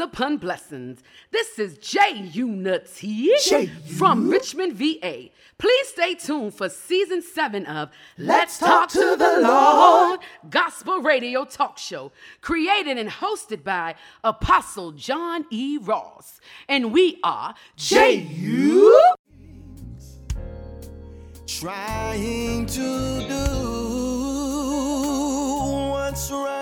Upon blessings. This is J Unit here from Richmond, VA. Please stay tuned for season seven of Let's Talk to the Lord Gospel Radio Talk Show, created and hosted by Apostle John E. Ross. And we are J U. Trying to do what's right,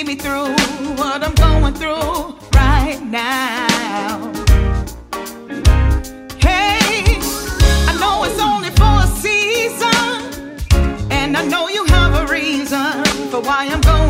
see me through what I'm going through right now. Hey, I know it's only for a season, and I know you have a reason for why I'm going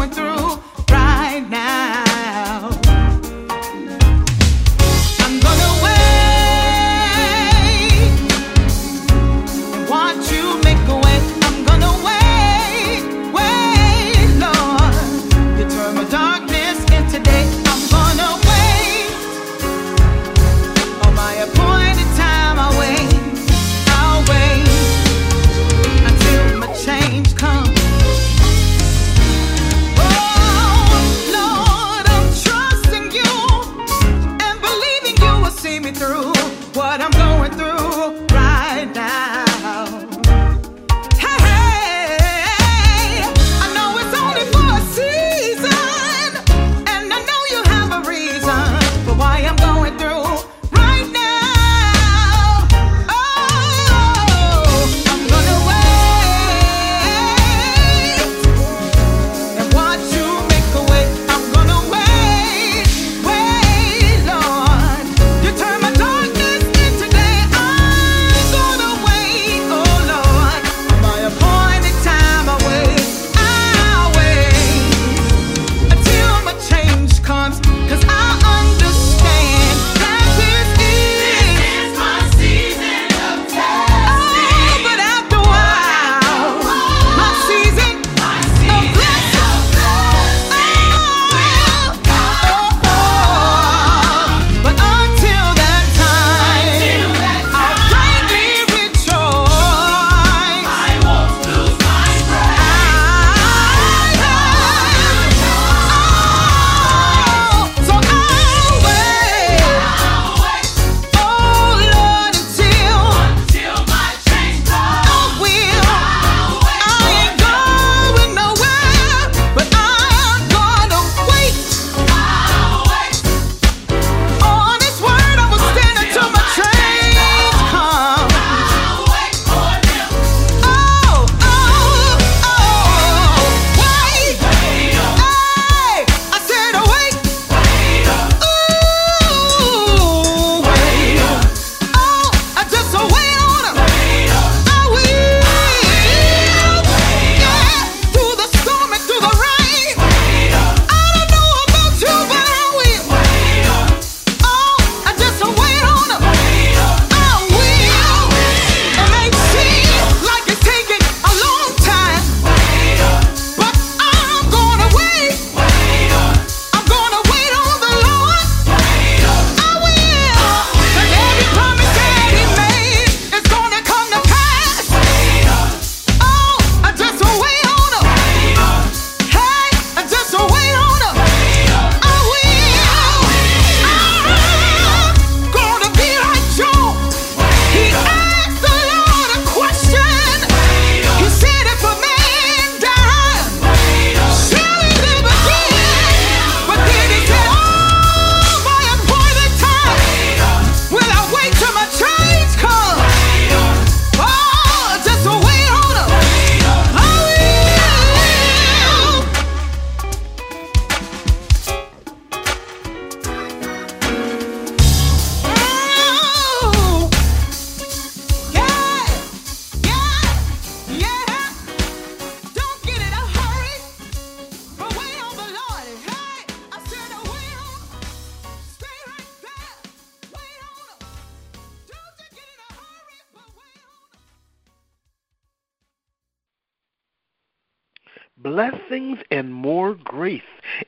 blessings and more grace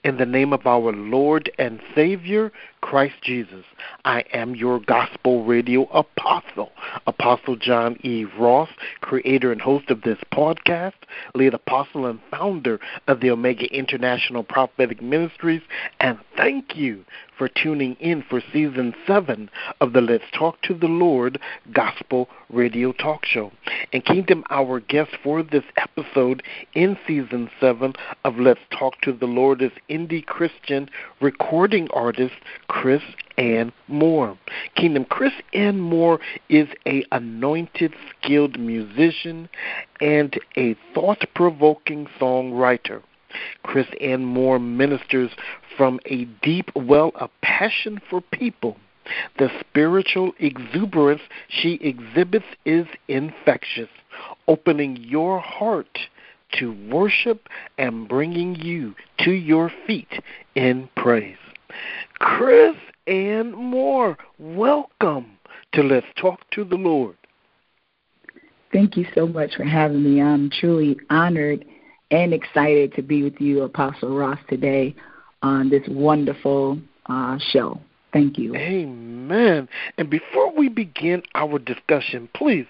in the name of our Lord and Savior, Christ Jesus. I am your gospel radio apostle, Apostle John E. Ross, creator and host of this podcast, lead apostle and founder of the Omega International Prophetic Ministries, and thank you for tuning in for season seven of the Let's Talk to the Lord Gospel Radio Talk Show. And Kingdom, our guest for this episode in season seven of Let's Talk to the Lord is indie Christian recording artist Chris Ann Moore. Kingdom Chris Ann Moore is a anointed, skilled musician and a thought-provoking songwriter. Chris Ann Moore ministers from a deep well of passion for people. The spiritual exuberance she exhibits is infectious, opening your heart to worship and bringing you to your feet in praise. Chris Ann Moore, welcome to Let's Talk to the Lord. Thank you so much for having me. I'm truly honored and excited to be with you, Apostle Ross, today on this wonderful uh, show. Thank you. Amen. And before we begin our discussion, please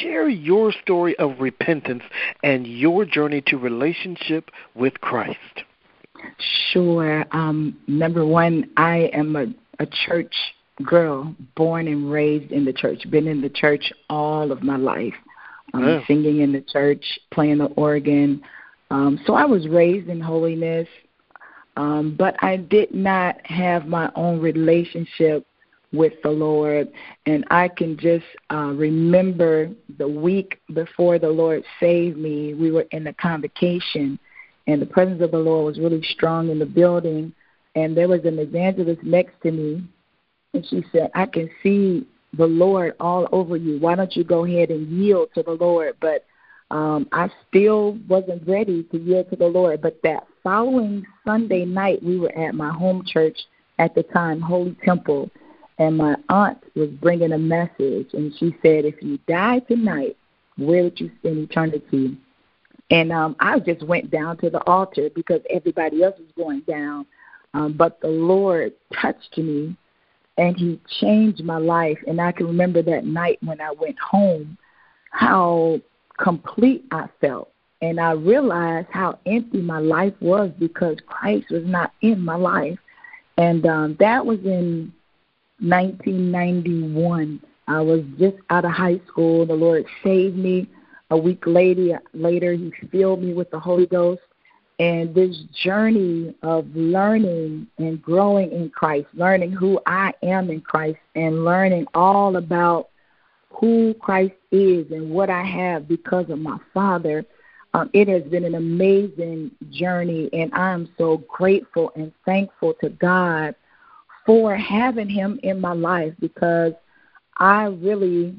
share your story of repentance and your journey to relationship with Christ. Sure. Um, number one, I am a, a church girl, born and raised in the church, been in the church all of my life, um, yeah. singing in the church, playing the organ. Um, so I was raised in holiness, um, but I did not have my own relationship with the Lord. And I can just uh, remember the week before the Lord saved me, we were in a convocation, and the presence of the Lord was really strong in the building. And there was an evangelist next to me, and she said, I can see the Lord all over you. Why don't you go ahead and yield to the Lord? But um, I still wasn't ready to yield to the Lord. But that following Sunday night, we were at my home church at the time, Holy Temple, and my aunt was bringing a message, and she said, "If you die tonight, where would you spend eternity?" And um, I just went down to the altar because everybody else was going down, um, but the Lord touched me, and He changed my life. And I can remember that night when I went home, how complete I felt and I realized how empty my life was because Christ was not in my life. And um, that was in 1991. I was just out of high school. The Lord saved me. A week later, later He filled me with the Holy Ghost. And this journey of learning and growing in Christ, learning who I am in Christ, and learning all about who Christ is and what I have because of my Father um, it has been an amazing journey, and I'm so grateful and thankful to God for having Him in my life because I really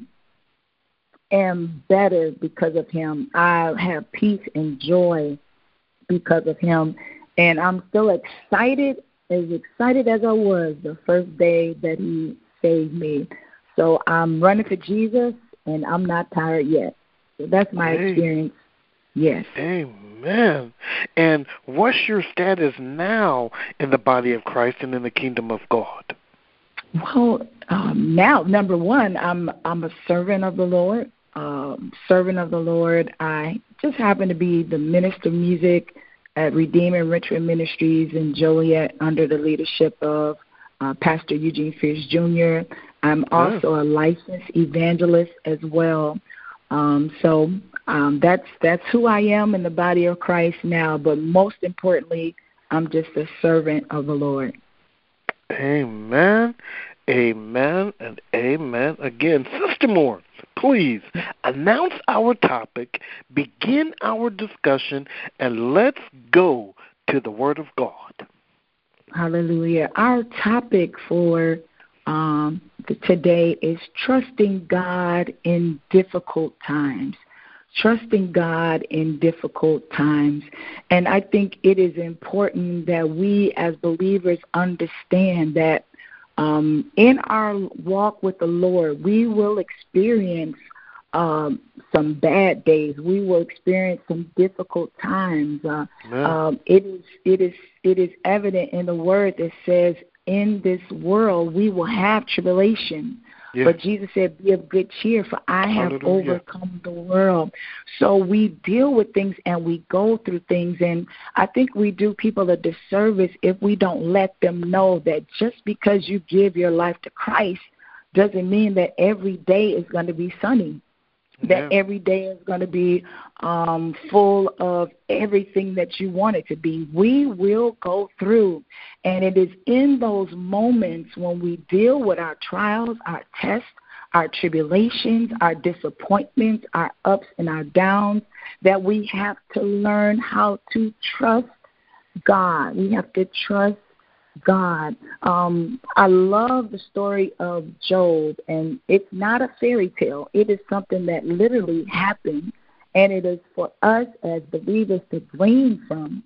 am better because of Him. I have peace and joy because of Him, and I'm still excited, as excited as I was the first day that He saved me. So I'm running for Jesus, and I'm not tired yet. So that's my experience Yes. Amen. And what's your status now in the body of Christ and in the kingdom of God? Well, um, now number one, I'm I'm a servant of the Lord. Um, servant of the Lord. I just happen to be the minister of music at Redeem Enrichment Ministries in Joliet under the leadership of uh, Pastor Eugene Fierce Jr. I'm also a licensed evangelist as well. Um, so um, that's that's who I am in the body of Christ now. But most importantly, I'm just a servant of the Lord. Amen, amen, and amen again. Sister Moore, please announce our topic, begin our discussion, and let's go to the Word of God. Hallelujah. Our topic for um, today is trusting God in difficult times trusting God in difficult times. And I think it is important that we as believers understand that um, in our walk with the Lord, we will experience um, some bad days. We will experience some difficult times. Uh, um, it is it is it is evident in the word that says, "In this world we will have tribulation." Yeah. But Jesus said, Be of good cheer, for I have Hallelujah. overcome the world. So we deal with things and we go through things. And I think we do people a disservice if we don't let them know that just because you give your life to Christ doesn't mean that every day is going to be sunny that yeah. every day is going to be um, full of everything that you want it to be. We will go through. And it is in those moments when we deal with our trials, our tests, our tribulations, our disappointments, our ups and our downs, that we have to learn how to trust God. We have to trust God. Um, I love the story of Job, and it's not a fairy tale. It is something that literally happened, and it is for us as believers to glean from,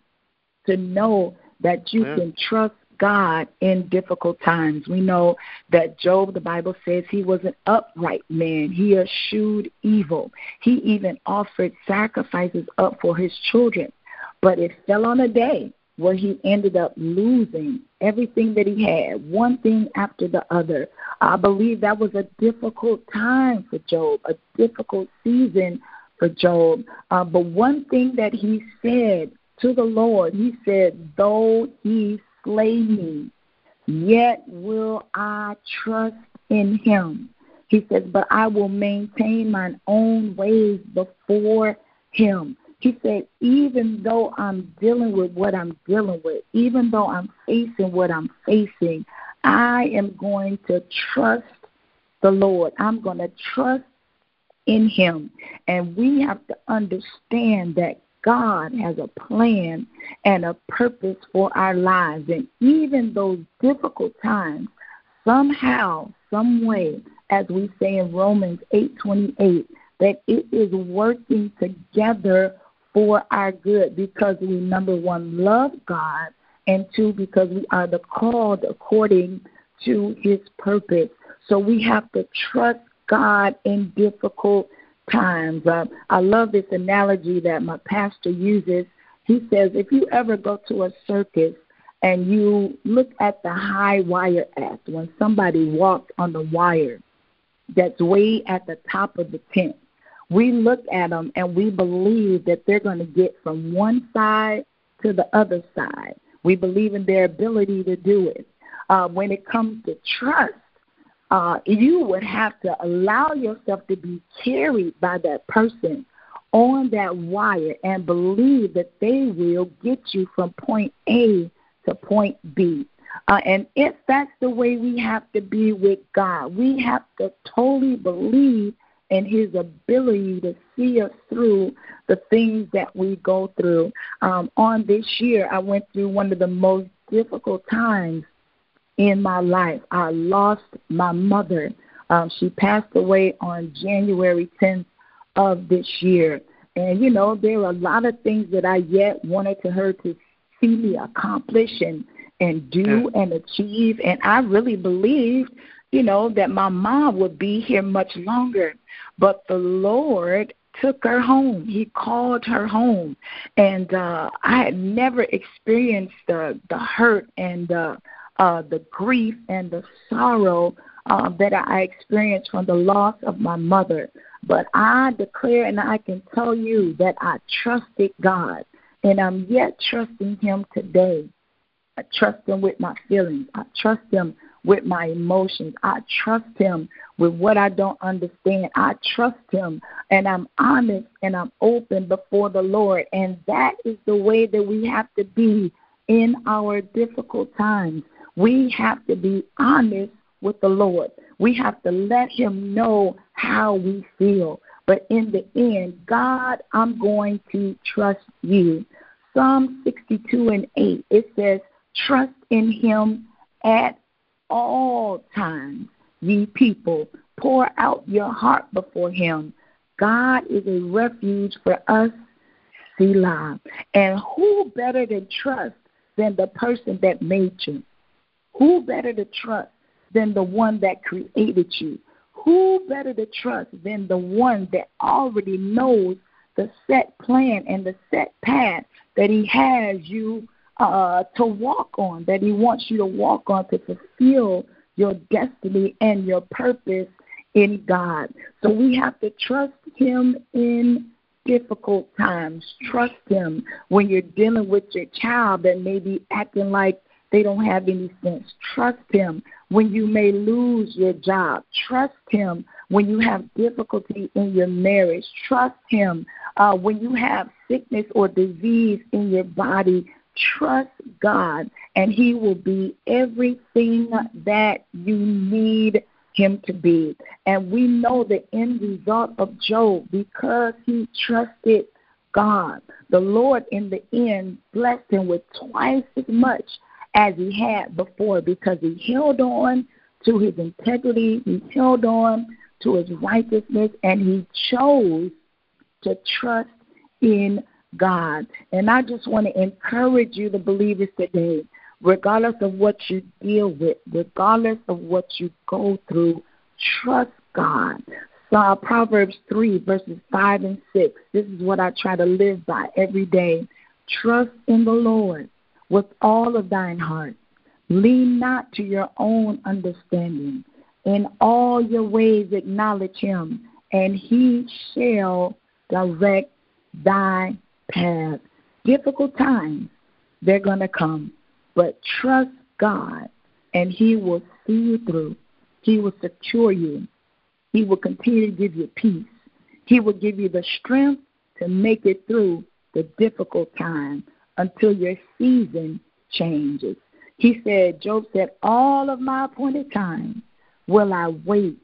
to know that you yeah. can trust God in difficult times. We know that Job, the Bible says, he was an upright man. He eschewed evil. He even offered sacrifices up for his children. But it fell on a day where he ended up losing everything that he had, one thing after the other. I believe that was a difficult time for Job, a difficult season for Job. Uh, but one thing that he said to the Lord, he said, Though he slay me, yet will I trust in him. He says, But I will maintain mine own ways before him. He said, even though I'm dealing with what I'm dealing with, even though I'm facing what I'm facing, I am going to trust the Lord. I'm going to trust in Him. And we have to understand that God has a plan and a purpose for our lives. And even those difficult times, somehow, some way, as we say in Romans 8:28, that it is working together for our good because we, number one, love God, and two, because we are the called according to his purpose. So we have to trust God in difficult times. Uh, I love this analogy that my pastor uses. He says, if you ever go to a circus and you look at the high wire act, when somebody walks on the wire that's way at the top of the tent, we look at them and we believe that they're going to get from one side to the other side. We believe in their ability to do it. Uh, when it comes to trust, uh, you would have to allow yourself to be carried by that person on that wire and believe that they will get you from point A to point B. Uh, and if that's the way we have to be with God, we have to totally believe and his ability to see us through the things that we go through. Um, on this year, I went through one of the most difficult times in my life. I lost my mother. Um, she passed away on January 10th of this year. And, you know, there are a lot of things that I yet wanted to her to see me accomplish and, and do and achieve. And I really believed you know, that my mom would be here much longer. But the Lord took her home. He called her home. And uh I had never experienced the the hurt and the uh the grief and the sorrow uh, that I experienced from the loss of my mother. But I declare and I can tell you that I trusted God and I'm yet trusting him today. I trust him with my feelings. I trust him with my emotions. I trust him with what I don't understand. I trust him and I'm honest and I'm open before the Lord. And that is the way that we have to be in our difficult times. We have to be honest with the Lord. We have to let him know how we feel. But in the end, God, I'm going to trust you. Psalm 62 and 8, it says, Trust in him at all times, ye people, pour out your heart before him. God is a refuge for us, Selah. And who better to trust than the person that made you? Who better to trust than the one that created you? who better to trust than the one that already knows the set plan and the set path that He has you uh, to walk on, that He wants you to walk on to fulfill your destiny and your purpose in God. So we have to trust Him in difficult times. Trust Him when you're dealing with your child that may be acting like they don't have any sense. Trust Him when you may lose your job. Trust Him when you have difficulty in your marriage. Trust Him uh, when you have sickness or disease in your body. Trust God, and He will be everything that you need him to be. And we know the end result of Job because he trusted God. The Lord, in the end, blessed him with twice as much as he had before because he held on to his integrity, he held on to his righteousness, and he chose to trust in God. And I just want to encourage you, the believers today, regardless of what you deal with, regardless of what you go through, trust God. So uh, Proverbs 3, verses 5 and 6. This is what I try to live by every day. Trust in the Lord with all of thine heart. Lean not to your own understanding. In all your ways acknowledge him, and he shall direct thy path. Difficult times, they're going to come. But trust God, and He will see you through. He will secure you. He will continue to give you peace. He will give you the strength to make it through the difficult time until your season changes. He said, Job said, All of my appointed time will I wait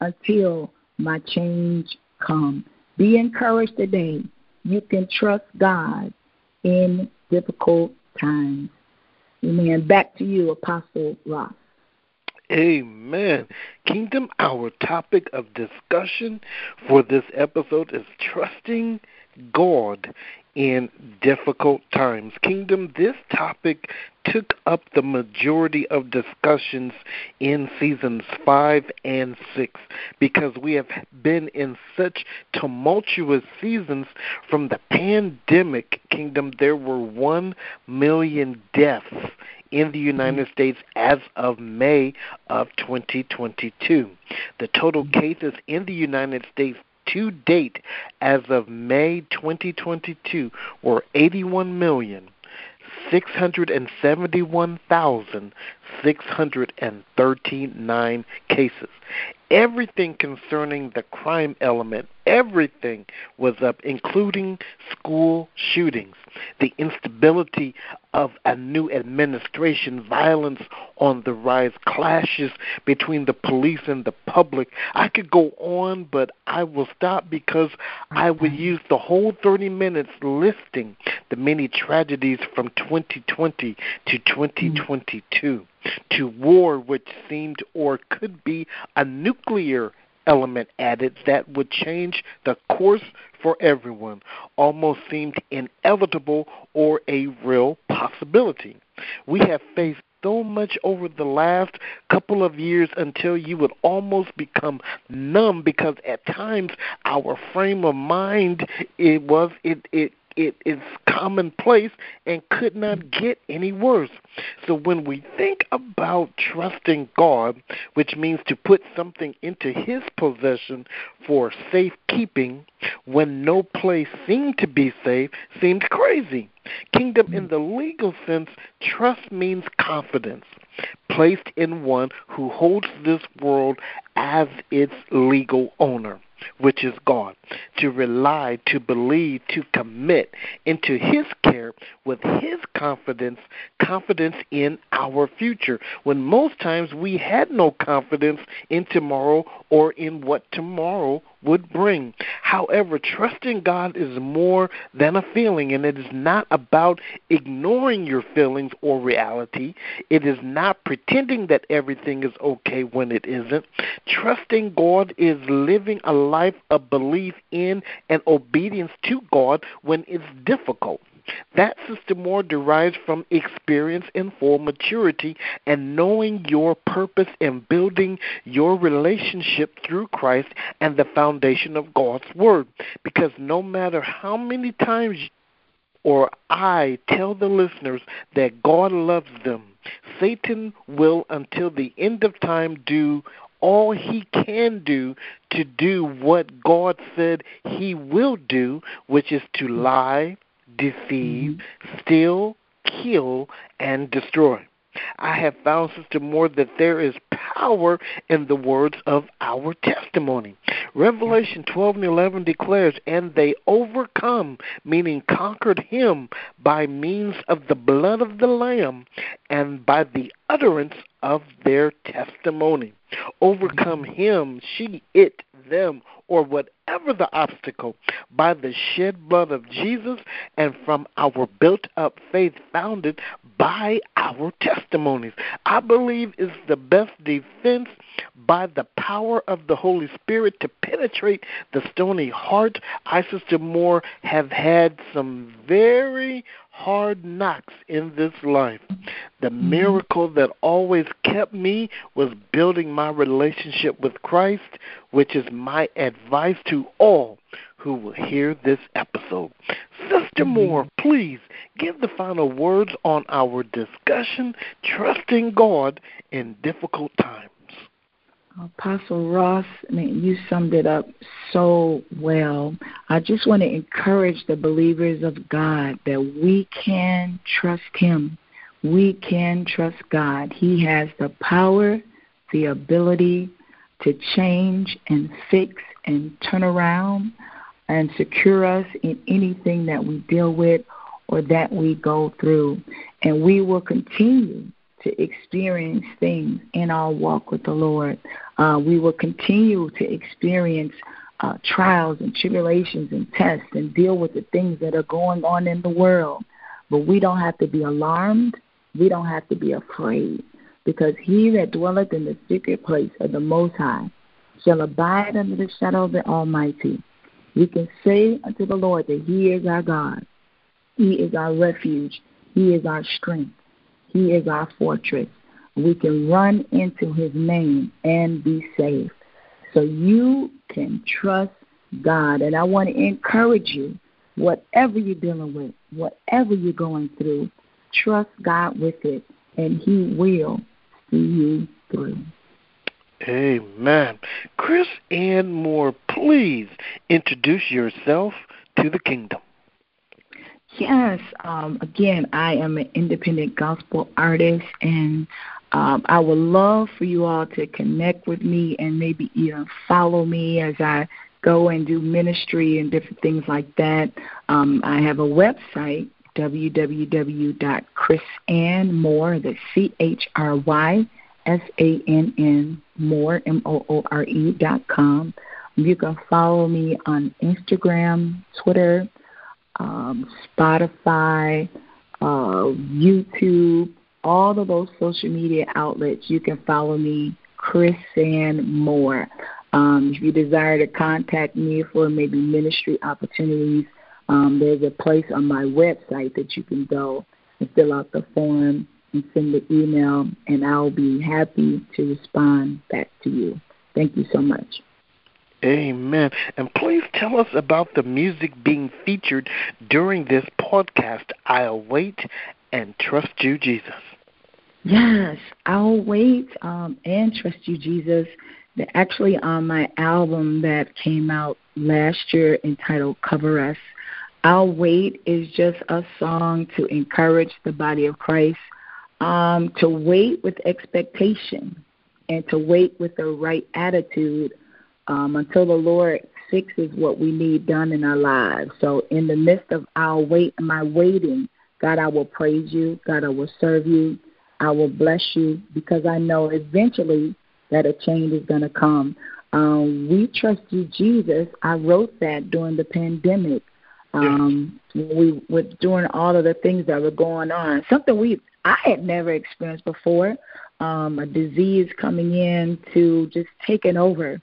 until my change come. Be encouraged today. You can trust God in difficult times. Amen. Back to you, Apostle Ross. Amen. Kingdom, our topic of discussion for this episode is trusting God in difficult times. Kingdom, this topic took up the majority of discussions in seasons 5 and 6 because we have been in such tumultuous seasons from the pandemic. Kingdom, there were 1 million deaths in the mm-hmm. United States as of May of 2022. The total cases in the United States to date as of May 2022 were 81 million. 671,639 cases. Everything concerning the crime element, everything was up, including school shootings, the instability of a new administration, violence on the rise, clashes between the police and the public. I could go on, but I will stop because I would use the whole 30 minutes listing the many tragedies from 2020 to hmm. 2022 to war, which seemed or could be a nuclear element added that would change the course for everyone, almost seemed inevitable or a real possibility. We have faced so much over the last couple of years until you would almost become numb because at times our frame of mind it was it it it is commonplace and could not get any worse. So when we think about trusting God, which means to put something into His possession for safekeeping, when no place seemed to be safe, seemed crazy. Kingdom in the legal sense, trust means confidence placed in one who holds this world as its legal owner which is God, to rely, to believe, to commit into His care with His confidence, confidence in our future, when most times we had no confidence in tomorrow or in what tomorrow would bring. However, trusting God is more than a feeling, and it is not about ignoring your feelings or reality. It is not pretending that everything is okay when it isn't. Trusting God is living a life of belief in and obedience to God when it's difficult. That, Sister Moore derives from experience in full maturity and knowing your purpose in building your relationship through Christ and the foundation of God's Word. Because no matter how many times or I tell the listeners that God loves them, Satan will, until the end of time, do all he can do to do what God said he will do, which is to lie, deceive, mm-hmm. steal, kill, and destroy. I have found, Sister Moore, that there is power in the words of our testimony. Revelation 12 and 11 declares, And they overcome, meaning conquered him, by means of the blood of the Lamb and by the utterance of their testimony. Overcome him, she, it, them, or whatever the obstacle, by the shed blood of Jesus and from our built up faith founded by our testimonies. I believe is the best defense by the power of the Holy Spirit to penetrate the stony heart. I, Sister Moore, have had some very hard knocks in this life. The miracle that always kept me was building my relationship with Christ, which is my advice to all who will hear this episode. Sister. Moore, please give the final words on our discussion, trusting God in difficult times. Apostle Ross, I mean, you summed it up so well. I just want to encourage the believers of God that we can trust Him. We can trust God. He has the power, the ability to change and fix and turn around and secure us in anything that we deal with or that we go through. And we will continue to experience things in our walk with the Lord. Uh, we will continue to experience uh, trials and tribulations and tests and deal with the things that are going on in the world. But we don't have to be alarmed. We don't have to be afraid. Because he that dwelleth in the secret place of the Most High shall abide under the shadow of the Almighty. We can say unto the Lord that He is our God. He is our refuge. He is our strength. He is our fortress. We can run into his name and be safe. So you can trust God. And I want to encourage you, whatever you're dealing with, whatever you're going through, trust God with it, and he will see you through. Amen. Chris Ann Moore, please introduce yourself to the kingdom. Yes. Um, again, I am an independent gospel artist, and um, I would love for you all to connect with me and maybe even follow me as I go and do ministry and different things like that. Um, I have a website, www.chrysannmoore, that's C H R Y S A N N, more, M O O R E dot com. You can follow me on Instagram, Twitter, um, Spotify, uh, YouTube, all of those social media outlets. You can follow me, Chris Ann Moore. Um, if you desire to contact me for maybe ministry opportunities, um, there's a place on my website that you can go and fill out the form and send the email, and I'll be happy to respond back to you. Thank you so much. Amen. And please tell us about the music being featured during this podcast. I'll wait and trust you, Jesus. Yes, I'll wait um, and trust you, Jesus. They're actually on my album that came out last year entitled Cover Us. I'll Wait is just a song to encourage the body of Christ um, to wait with expectation and to wait with the right attitude um, until the Lord fixes what we need done in our lives. So, in the midst of our wait, my waiting, God, I will praise you. God, I will serve you. I will bless you because I know eventually that a change is going to come. Um, we trust you, Jesus. I wrote that during the pandemic. Um, we were doing all of the things that were going on. Something we I had never experienced before. Um, a disease coming in to just taking over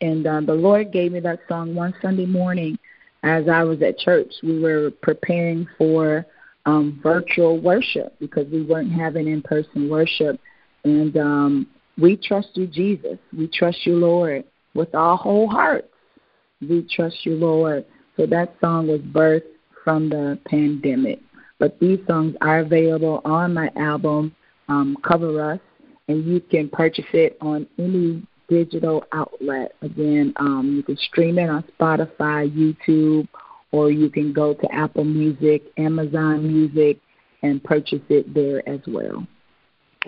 and um, the Lord gave me that song one Sunday morning as I was at church, we were preparing for um, virtual worship because we weren't having in person worship. And um, we trust you, Jesus. We trust you, Lord, with our whole hearts. We trust you, Lord. So that song was birthed from the pandemic. But these songs are available on my album, um, Cover Us, and you can purchase it on any digital outlet. Again, um, you can stream it on Spotify, YouTube, or you can go to Apple Music, Amazon Music, and purchase it there as well.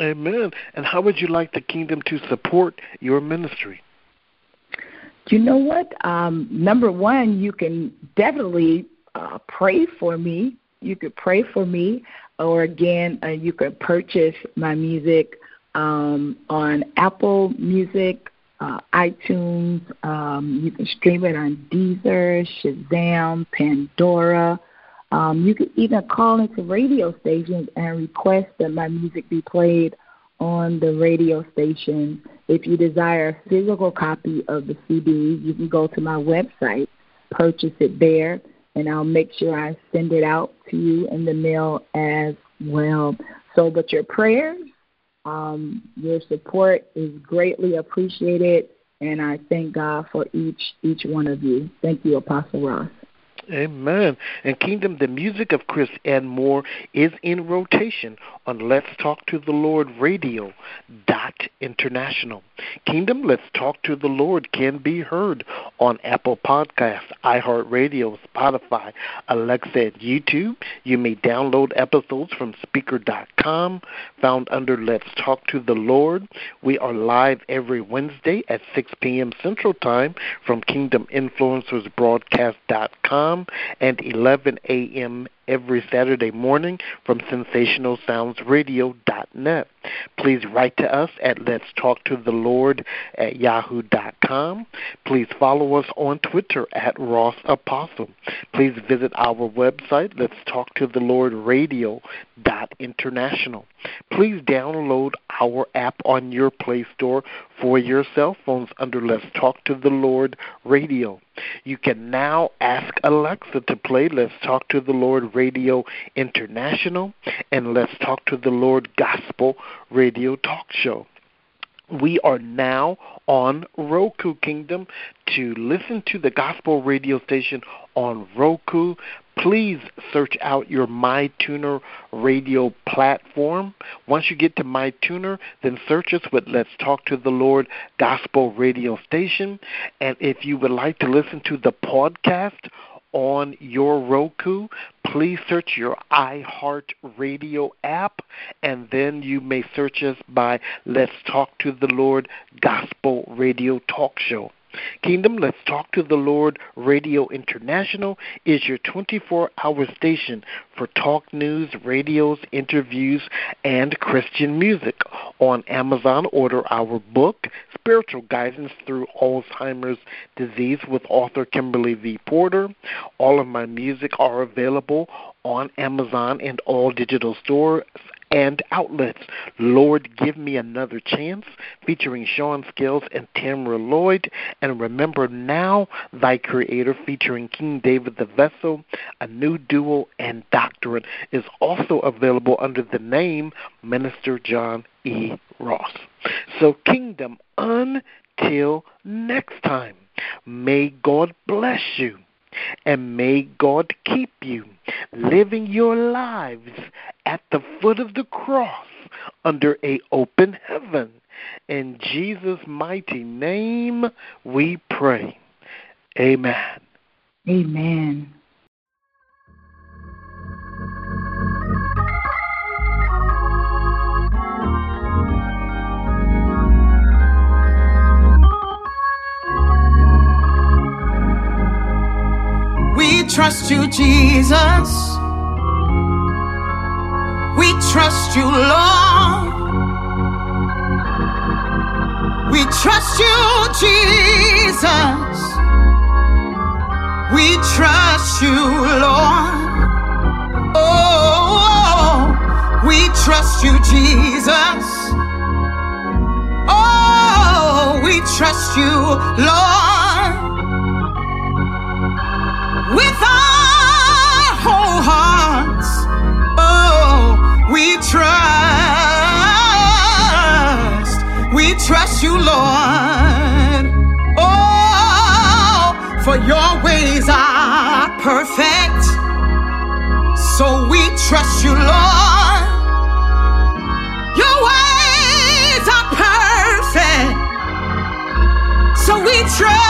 Amen. And how would you like the kingdom to support your ministry? You know what? Um, number one, you can definitely uh, pray for me. You could pray for me, or again, uh, you could purchase my music um, on Apple Music, uh, iTunes. Um, you can stream it on Deezer, Shazam, Pandora. Um, you can even call into radio stations and request that my music be played on the radio station. If you desire a physical copy of the CD, you can go to my website, purchase it there, and I'll make sure I send it out to you in the mail as well. So, but your prayers um, your support is greatly appreciated, and I thank God for each each one of you. Thank you, Apostle Ross. Amen. And Kingdom, the music of Chris and more is in rotation on Let's Talk to the Lord Radio dot international. Kingdom, Let's Talk to the Lord can be heard on Apple Podcasts, iHeartRadio, Spotify, Alexa, YouTube. You may download episodes from Spreaker.com, found under Let's Talk to the Lord. We are live every Wednesday at 6 p.m. Central Time from KingdomInfluencersBroadcast.com and 11 a.m every Saturday morning from sensationalsoundsradio.net. Please write to us at Let's Talk to the Lord at yahoo.com. Please follow us on Twitter at Ross Apostle. Please visit our website, Let's Talk to the Lord Radio international. Please download our app on your Play Store for your cell phones under Let's Talk to the Lord Radio. You can now ask Alexa to play Let's Talk to the Lord Radio International and Let's Talk to the Lord Gospel Radio Talk Show. We are now on Roku Kingdom to listen to the gospel radio station on Roku. Please search out your MyTuner radio platform. Once you get to MyTuner, then search us with Let's Talk to the Lord Gospel Radio Station. And if you would like to listen to the podcast on your Roku, please search your iHeart Radio app, and then you may search us by Let's Talk to the Lord Gospel Radio Talk Show. Kingdom Let's Talk to the Lord Radio International is your 24 hour station for talk news, radios, interviews, and Christian music. On Amazon, order our book, Spiritual Guidance Through Alzheimer's Disease, with author Kimberly V. Porter. All of my music are available on Amazon and all digital stores and outlets. Lord, give me another chance, featuring Sean Scales and Tamara Lloyd. And remember now, thy creator, featuring King David the Vessel, a new duo and doctrine is also available under the name Minister John E. Ross. So, kingdom, until next time, may God bless you. And may God keep you living your lives at the foot of the cross under a open heaven. In Jesus' mighty name we pray. Amen. Amen. Trust you, Jesus. We trust you, Lord. We trust you, Jesus. We trust you, Lord. Oh, we trust you, Jesus. Oh, we trust you, Lord. With our whole hearts. Oh, we trust, we trust you, Lord. Oh, for your ways are perfect. So we trust you, Lord. Your ways are perfect. So we trust